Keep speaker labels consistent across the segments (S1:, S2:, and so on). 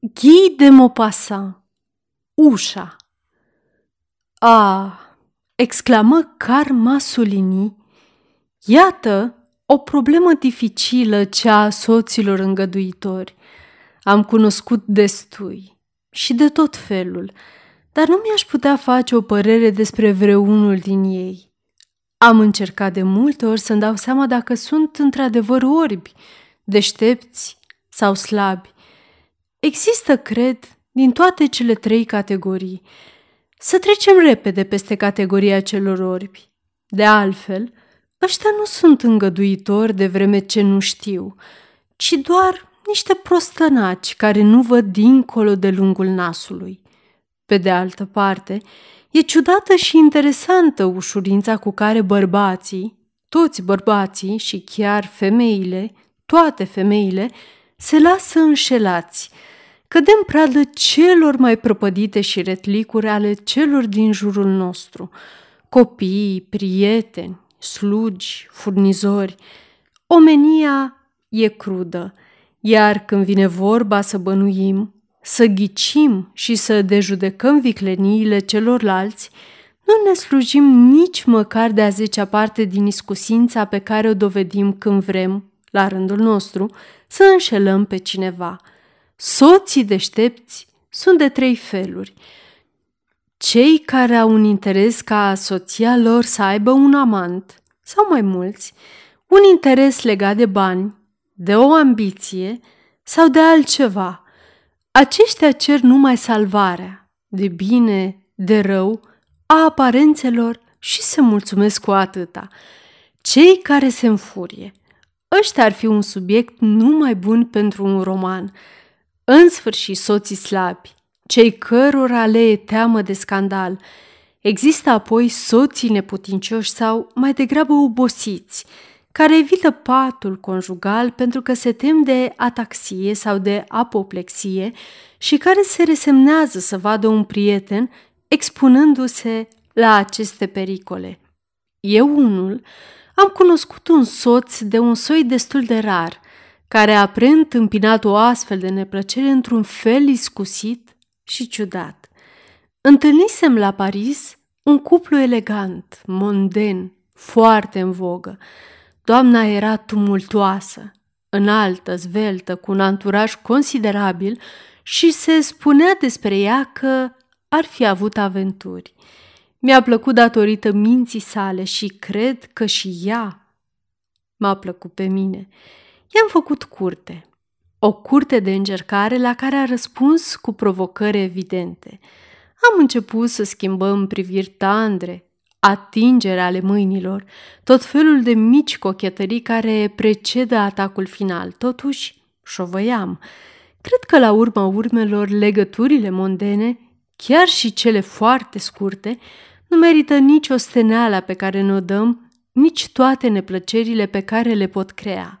S1: Guy de Maupassant Ușa Ah, exclamă Carma Sulini, iată o problemă dificilă cea a soților îngăduitori. Am cunoscut destui și de tot felul, dar nu mi-aș putea face o părere despre vreunul din ei. Am încercat de multe ori să-mi dau seama dacă sunt într-adevăr orbi, deștepți sau slabi. Există, cred, din toate cele trei categorii. Să trecem repede peste categoria celor orbi. De altfel, ăștia nu sunt îngăduitori de vreme ce nu știu, ci doar niște prostănaci care nu văd dincolo de lungul nasului. Pe de altă parte, e ciudată și interesantă ușurința cu care bărbații, toți bărbații și chiar femeile, toate femeile, se lasă înșelați, cădem pradă celor mai prăpădite și retlicuri ale celor din jurul nostru, copii, prieteni, slugi, furnizori. Omenia e crudă, iar când vine vorba să bănuim, să ghicim și să dejudecăm vicleniile celorlalți, nu ne slujim nici măcar de a zecea parte din iscusința pe care o dovedim când vrem, la rândul nostru, să înșelăm pe cineva. Soții deștepți sunt de trei feluri. Cei care au un interes ca soția lor să aibă un amant sau mai mulți, un interes legat de bani, de o ambiție sau de altceva. Aceștia cer numai salvarea, de bine, de rău, a aparențelor și se mulțumesc cu atâta. Cei care se înfurie – Ăștia ar fi un subiect numai bun pentru un roman. În sfârșit, soții slabi, cei cărora le e teamă de scandal. Există apoi soții neputincioși sau, mai degrabă, obosiți, care evită patul conjugal pentru că se tem de ataxie sau de apoplexie și care se resemnează să vadă un prieten expunându-se la aceste pericole. Eu unul am cunoscut un soț de un soi destul de rar, care a preîntâmpinat o astfel de neplăcere într-un fel iscusit și ciudat. Întâlnisem la Paris un cuplu elegant, monden, foarte în vogă. Doamna era tumultoasă, înaltă, zveltă, cu un anturaj considerabil și se spunea despre ea că ar fi avut aventuri. Mi-a plăcut datorită minții sale și cred că și ea m-a plăcut pe mine. I-am făcut curte. O curte de încercare la care a răspuns cu provocări evidente. Am început să schimbăm priviri tandre, atingere ale mâinilor, tot felul de mici cochetării care precedă atacul final. Totuși, șovăiam. Cred că la urma urmelor legăturile mondene, chiar și cele foarte scurte, nu merită nici o steneală pe care ne-o dăm, nici toate neplăcerile pe care le pot crea.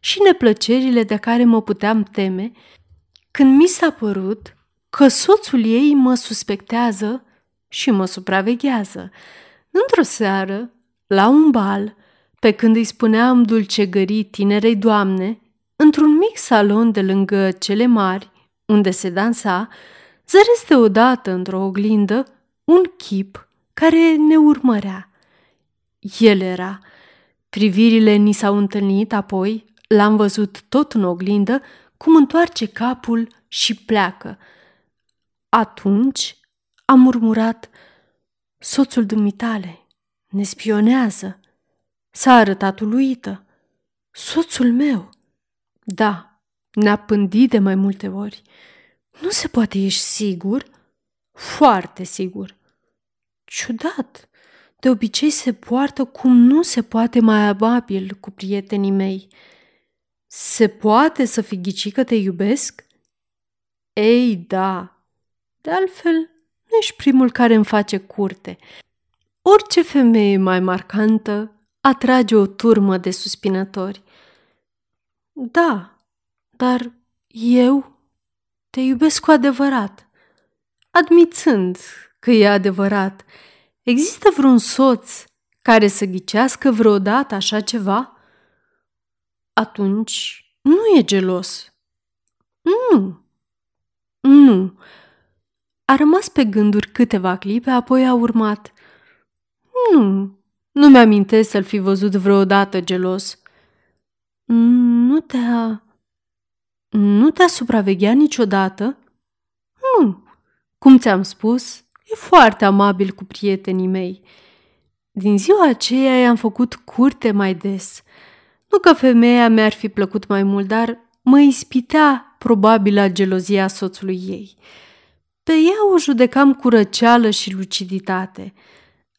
S1: și neplăcerile de care mă puteam teme, când mi s-a părut că soțul ei mă suspectează și mă supraveghează. Într-o seară, la un bal, pe când îi spuneam dulcegării tinerei doamne, într-un mic salon de lângă cele mari, unde se dansa, zăreste odată într-o oglindă un chip care ne urmărea. El era. Privirile ni s-au întâlnit, apoi l-am văzut tot în oglindă, cum întoarce capul și pleacă. Atunci a murmurat, soțul dumitale ne spionează. S-a arătat uluită. Soțul meu. Da, ne-a pândit de mai multe ori. Nu se poate, ești sigur? Foarte sigur. Ciudat. De obicei se poartă cum nu se poate mai amabil cu prietenii mei. Se poate să fi ghicit că te iubesc? Ei, da. De altfel, nu ești primul care îmi face curte. Orice femeie mai marcantă atrage o turmă de suspinători. Da, dar eu te iubesc cu adevărat. Admițând că e adevărat, există vreun soț care să ghicească vreodată așa ceva? Atunci nu e gelos. Nu. Nu. A rămas pe gânduri câteva clipe, apoi a urmat. Nu, nu mi-amintesc să-l fi văzut vreodată gelos. Nu te-a... Nu te-a supravegheat niciodată? Nu. Cum ți-am spus, e foarte amabil cu prietenii mei. Din ziua aceea i-am făcut curte mai des. Nu că femeia mi-ar fi plăcut mai mult, dar mă ispitea probabil la gelozia soțului ei. Pe ea o judecam cu răceală și luciditate.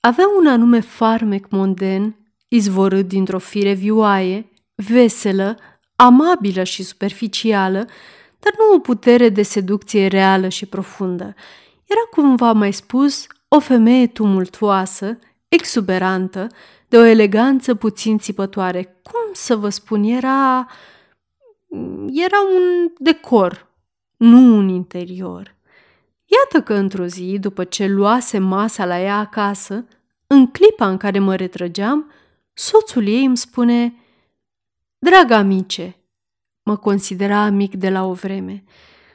S1: Avea un anume farmec monden, izvorât dintr-o fire vioaie, veselă, amabilă și superficială, dar nu o putere de seducție reală și profundă. Era cumva mai spus o femeie tumultuoasă, exuberantă, de o eleganță puțin țipătoare. Cum să vă spun, era... era un decor, nu un interior. Iată că într-o zi, după ce luase masa la ea acasă, în clipa în care mă retrăgeam, soțul ei îmi spune Draga amice, mă considera amic de la o vreme,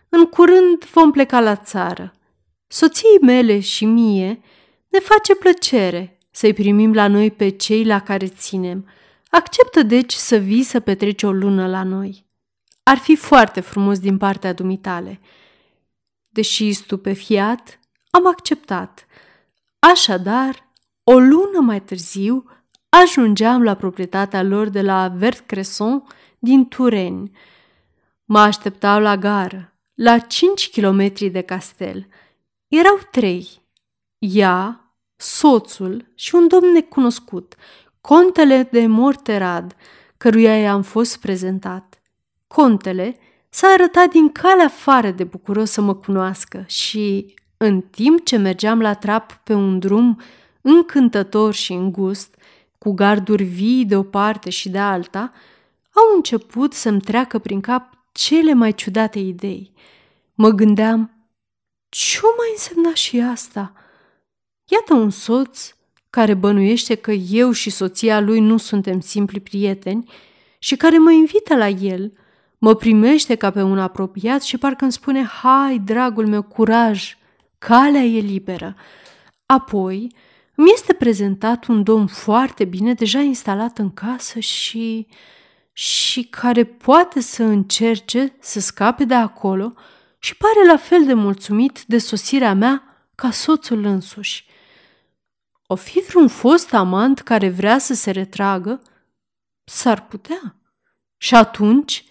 S1: în curând vom pleca la țară. Soției mele și mie ne face plăcere să-i primim la noi pe cei la care ținem. Acceptă deci să vii să petreci o lună la noi. Ar fi foarte frumos din partea dumitale. Deși stupefiat, am acceptat. Așadar, o lună mai târziu, ajungeam la proprietatea lor de la Vert Cresson din Tureni. Mă așteptau la gară, la cinci kilometri de castel. Erau trei. Ea, soțul și un domn necunoscut, contele de Morterad, căruia i-am fost prezentat. Contele s-a arătat din calea afară de bucuros să mă cunoască și, în timp ce mergeam la trap pe un drum încântător și îngust, cu garduri vii de o parte și de alta, au început să-mi treacă prin cap cele mai ciudate idei. Mă gândeam, ce mai însemna și asta? Iată un soț care bănuiește că eu și soția lui nu suntem simpli prieteni și care mă invită la el, mă primește ca pe un apropiat și parcă îmi spune, hai, dragul meu, curaj, calea e liberă. Apoi îmi este prezentat un domn foarte bine deja instalat în casă și și care poate să încerce să scape de acolo și pare la fel de mulțumit de sosirea mea ca soțul însuși. O fi vreun fost amant care vrea să se retragă? S-ar putea. Și atunci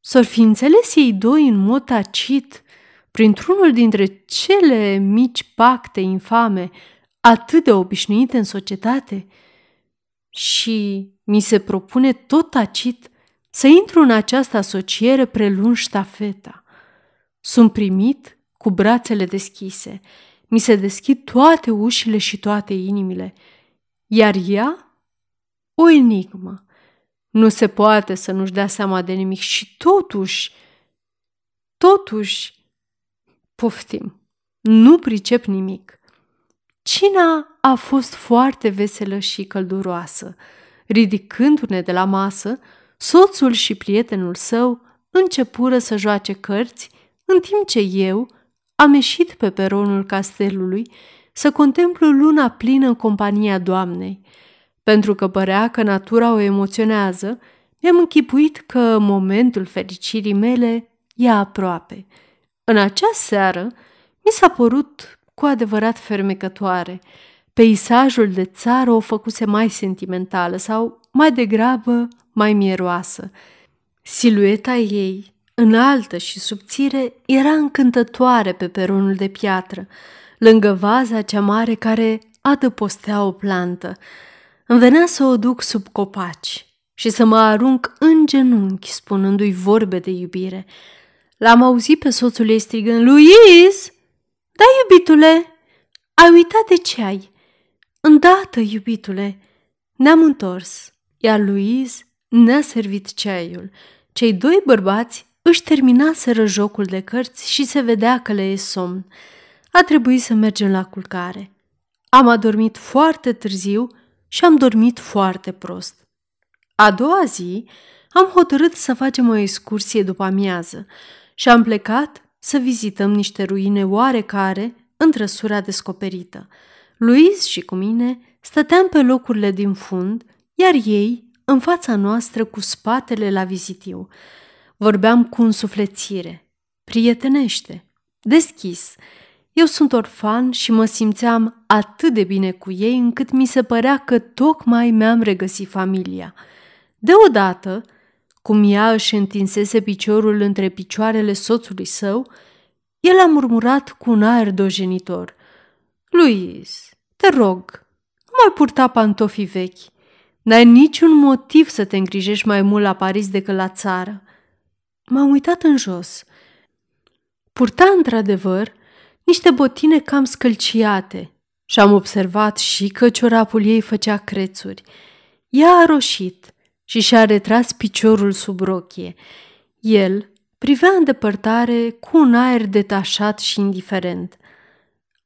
S1: s-or fi înțeles ei doi în mod tacit, printr-unul dintre cele mici pacte infame atât de obișnuite în societate și mi se propune tot tacit să intru în această asociere prelung ștafeta. Sunt primit cu brațele deschise, mi se deschid toate ușile și toate inimile, iar ea, o enigmă. Nu se poate să nu-și dea seama de nimic și totuși, totuși, poftim, nu pricep nimic. Cina a fost foarte veselă și călduroasă. Ridicându-ne de la masă, soțul și prietenul său începură să joace cărți, în timp ce eu am ieșit pe peronul castelului să contemplu luna plină în compania doamnei. Pentru că părea că natura o emoționează, mi-am închipuit că momentul fericirii mele e aproape. În acea seară, mi s-a părut cu adevărat fermecătoare. Peisajul de țară o făcuse mai sentimentală sau, mai degrabă, mai mieroasă. Silueta ei, înaltă și subțire, era încântătoare pe peronul de piatră, lângă vaza cea mare care adăpostea o plantă. Îmi venea să o duc sub copaci și să mă arunc în genunchi spunându-i vorbe de iubire. L-am auzit pe soțul ei strigând, Luis! Da, iubitule! Ai uitat de ce ai? Îndată, iubitule! Ne-am întors, iar Luis ne-a servit ceaiul. Cei doi bărbați își terminaseră jocul de cărți și se vedea că le e somn. A trebuit să mergem la culcare. Am adormit foarte târziu și am dormit foarte prost. A doua zi am hotărât să facem o excursie după amiază și am plecat să vizităm niște ruine oarecare în trăsura descoperită. Luis și cu mine stăteam pe locurile din fund, iar ei în fața noastră cu spatele la vizitiu. Vorbeam cu însuflețire, prietenește, deschis. Eu sunt orfan și mă simțeam atât de bine cu ei încât mi se părea că tocmai mi-am regăsit familia. Deodată, cum ea își întinsese piciorul între picioarele soțului său, el a murmurat cu un aer dojenitor. Luis, te rog, nu mai purta pantofii vechi. N-ai niciun motiv să te îngrijești mai mult la Paris decât la țară. M-am uitat în jos. Purta într-adevăr niște botine cam scălciate și am observat și că ciorapul ei făcea crețuri. Ea a roșit și și-a retras piciorul sub rochie. El privea în depărtare cu un aer detașat și indiferent.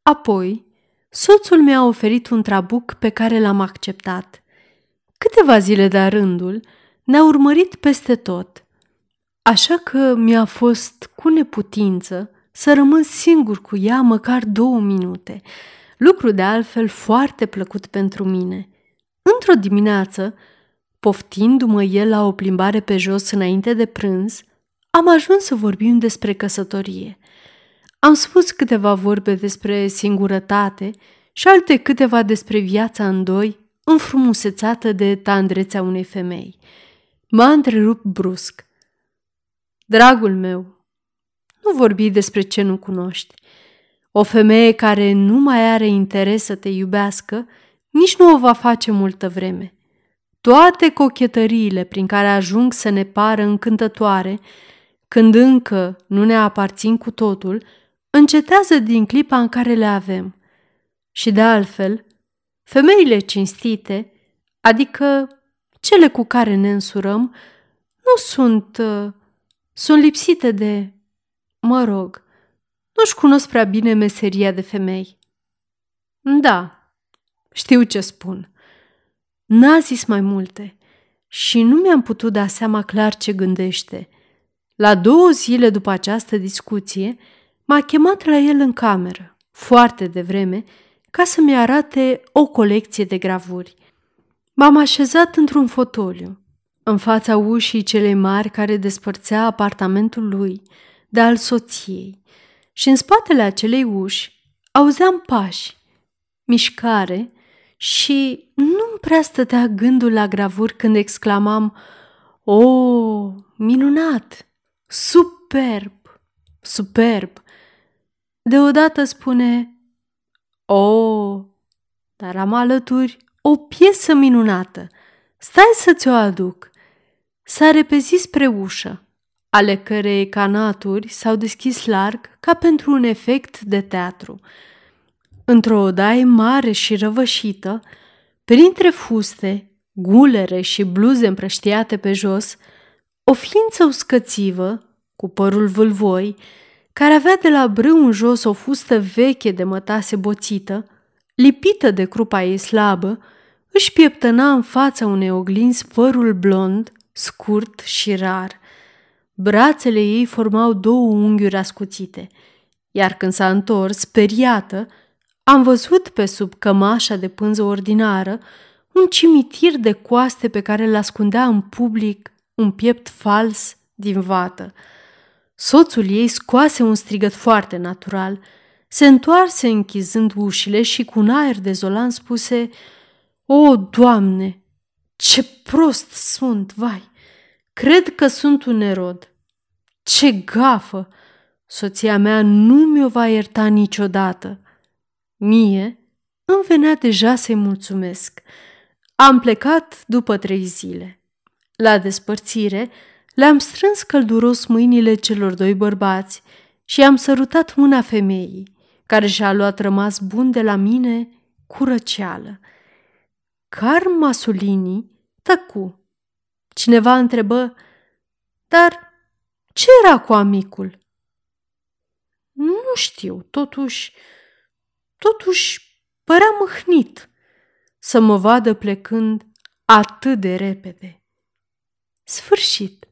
S1: Apoi, soțul mi-a oferit un trabuc pe care l-am acceptat. Câteva zile de rândul ne-a urmărit peste tot, așa că mi-a fost cu neputință să rămân singur cu ea măcar două minute, lucru de altfel foarte plăcut pentru mine. Într-o dimineață, poftindu-mă el la o plimbare pe jos înainte de prânz, am ajuns să vorbim despre căsătorie. Am spus câteva vorbe despre singurătate și alte câteva despre viața în doi, înfrumusețată de tandrețea unei femei. M-a întrerupt brusc. Dragul meu, nu vorbi despre ce nu cunoști. O femeie care nu mai are interes să te iubească, nici nu o va face multă vreme. Toate cochetăriile prin care ajung să ne pară încântătoare când încă nu ne aparțin cu totul, încetează din clipa în care le avem. Și de altfel, femeile cinstite, adică cele cu care ne însurăm, nu sunt, uh, sunt lipsite de, mă rog, nu-și cunosc prea bine meseria de femei. Da, știu ce spun. N-a zis mai multe și nu mi-am putut da seama clar ce gândește – la două zile după această discuție, m-a chemat la el în cameră, foarte devreme, ca să-mi arate o colecție de gravuri. M-am așezat într-un fotoliu, în fața ușii celei mari care despărțea apartamentul lui de al soției și în spatele acelei uși auzeam pași, mișcare și nu-mi prea stătea gândul la gravuri când exclamam O, minunat! Superb! Superb! Deodată spune O, oh, dar am alături o piesă minunată. Stai să ți-o aduc. S-a repezit spre ușă, ale cărei canaturi s-au deschis larg ca pentru un efect de teatru. Într-o odaie mare și răvășită, printre fuste, gulere și bluze împrăștiate pe jos, o ființă uscățivă, cu părul vâlvoi, care avea de la brâu în jos o fustă veche de mătase boțită, lipită de crupa ei slabă, își pieptăna în fața unei oglinzi părul blond, scurt și rar. Brațele ei formau două unghiuri ascuțite, iar când s-a întors, speriată, am văzut pe sub cămașa de pânză ordinară un cimitir de coaste pe care îl ascundea în public un piept fals din vată. Soțul ei scoase un strigăt foarte natural, Se întoarse închizând ușile și cu un aer dezolant spuse O, Doamne, ce prost sunt, vai! Cred că sunt un erod. Ce gafă! Soția mea nu mi-o va ierta niciodată. Mie îmi venea deja să-i mulțumesc. Am plecat după trei zile. La despărțire, le-am strâns călduros mâinile celor doi bărbați și am sărutat mâna femeii, care și-a luat rămas bun de la mine cu răceală. Car Masulini tăcu. Cineva întrebă, dar ce era cu amicul? Nu știu, totuși, totuși părea mâhnit să mă vadă plecând atât de repede. Sfârșit.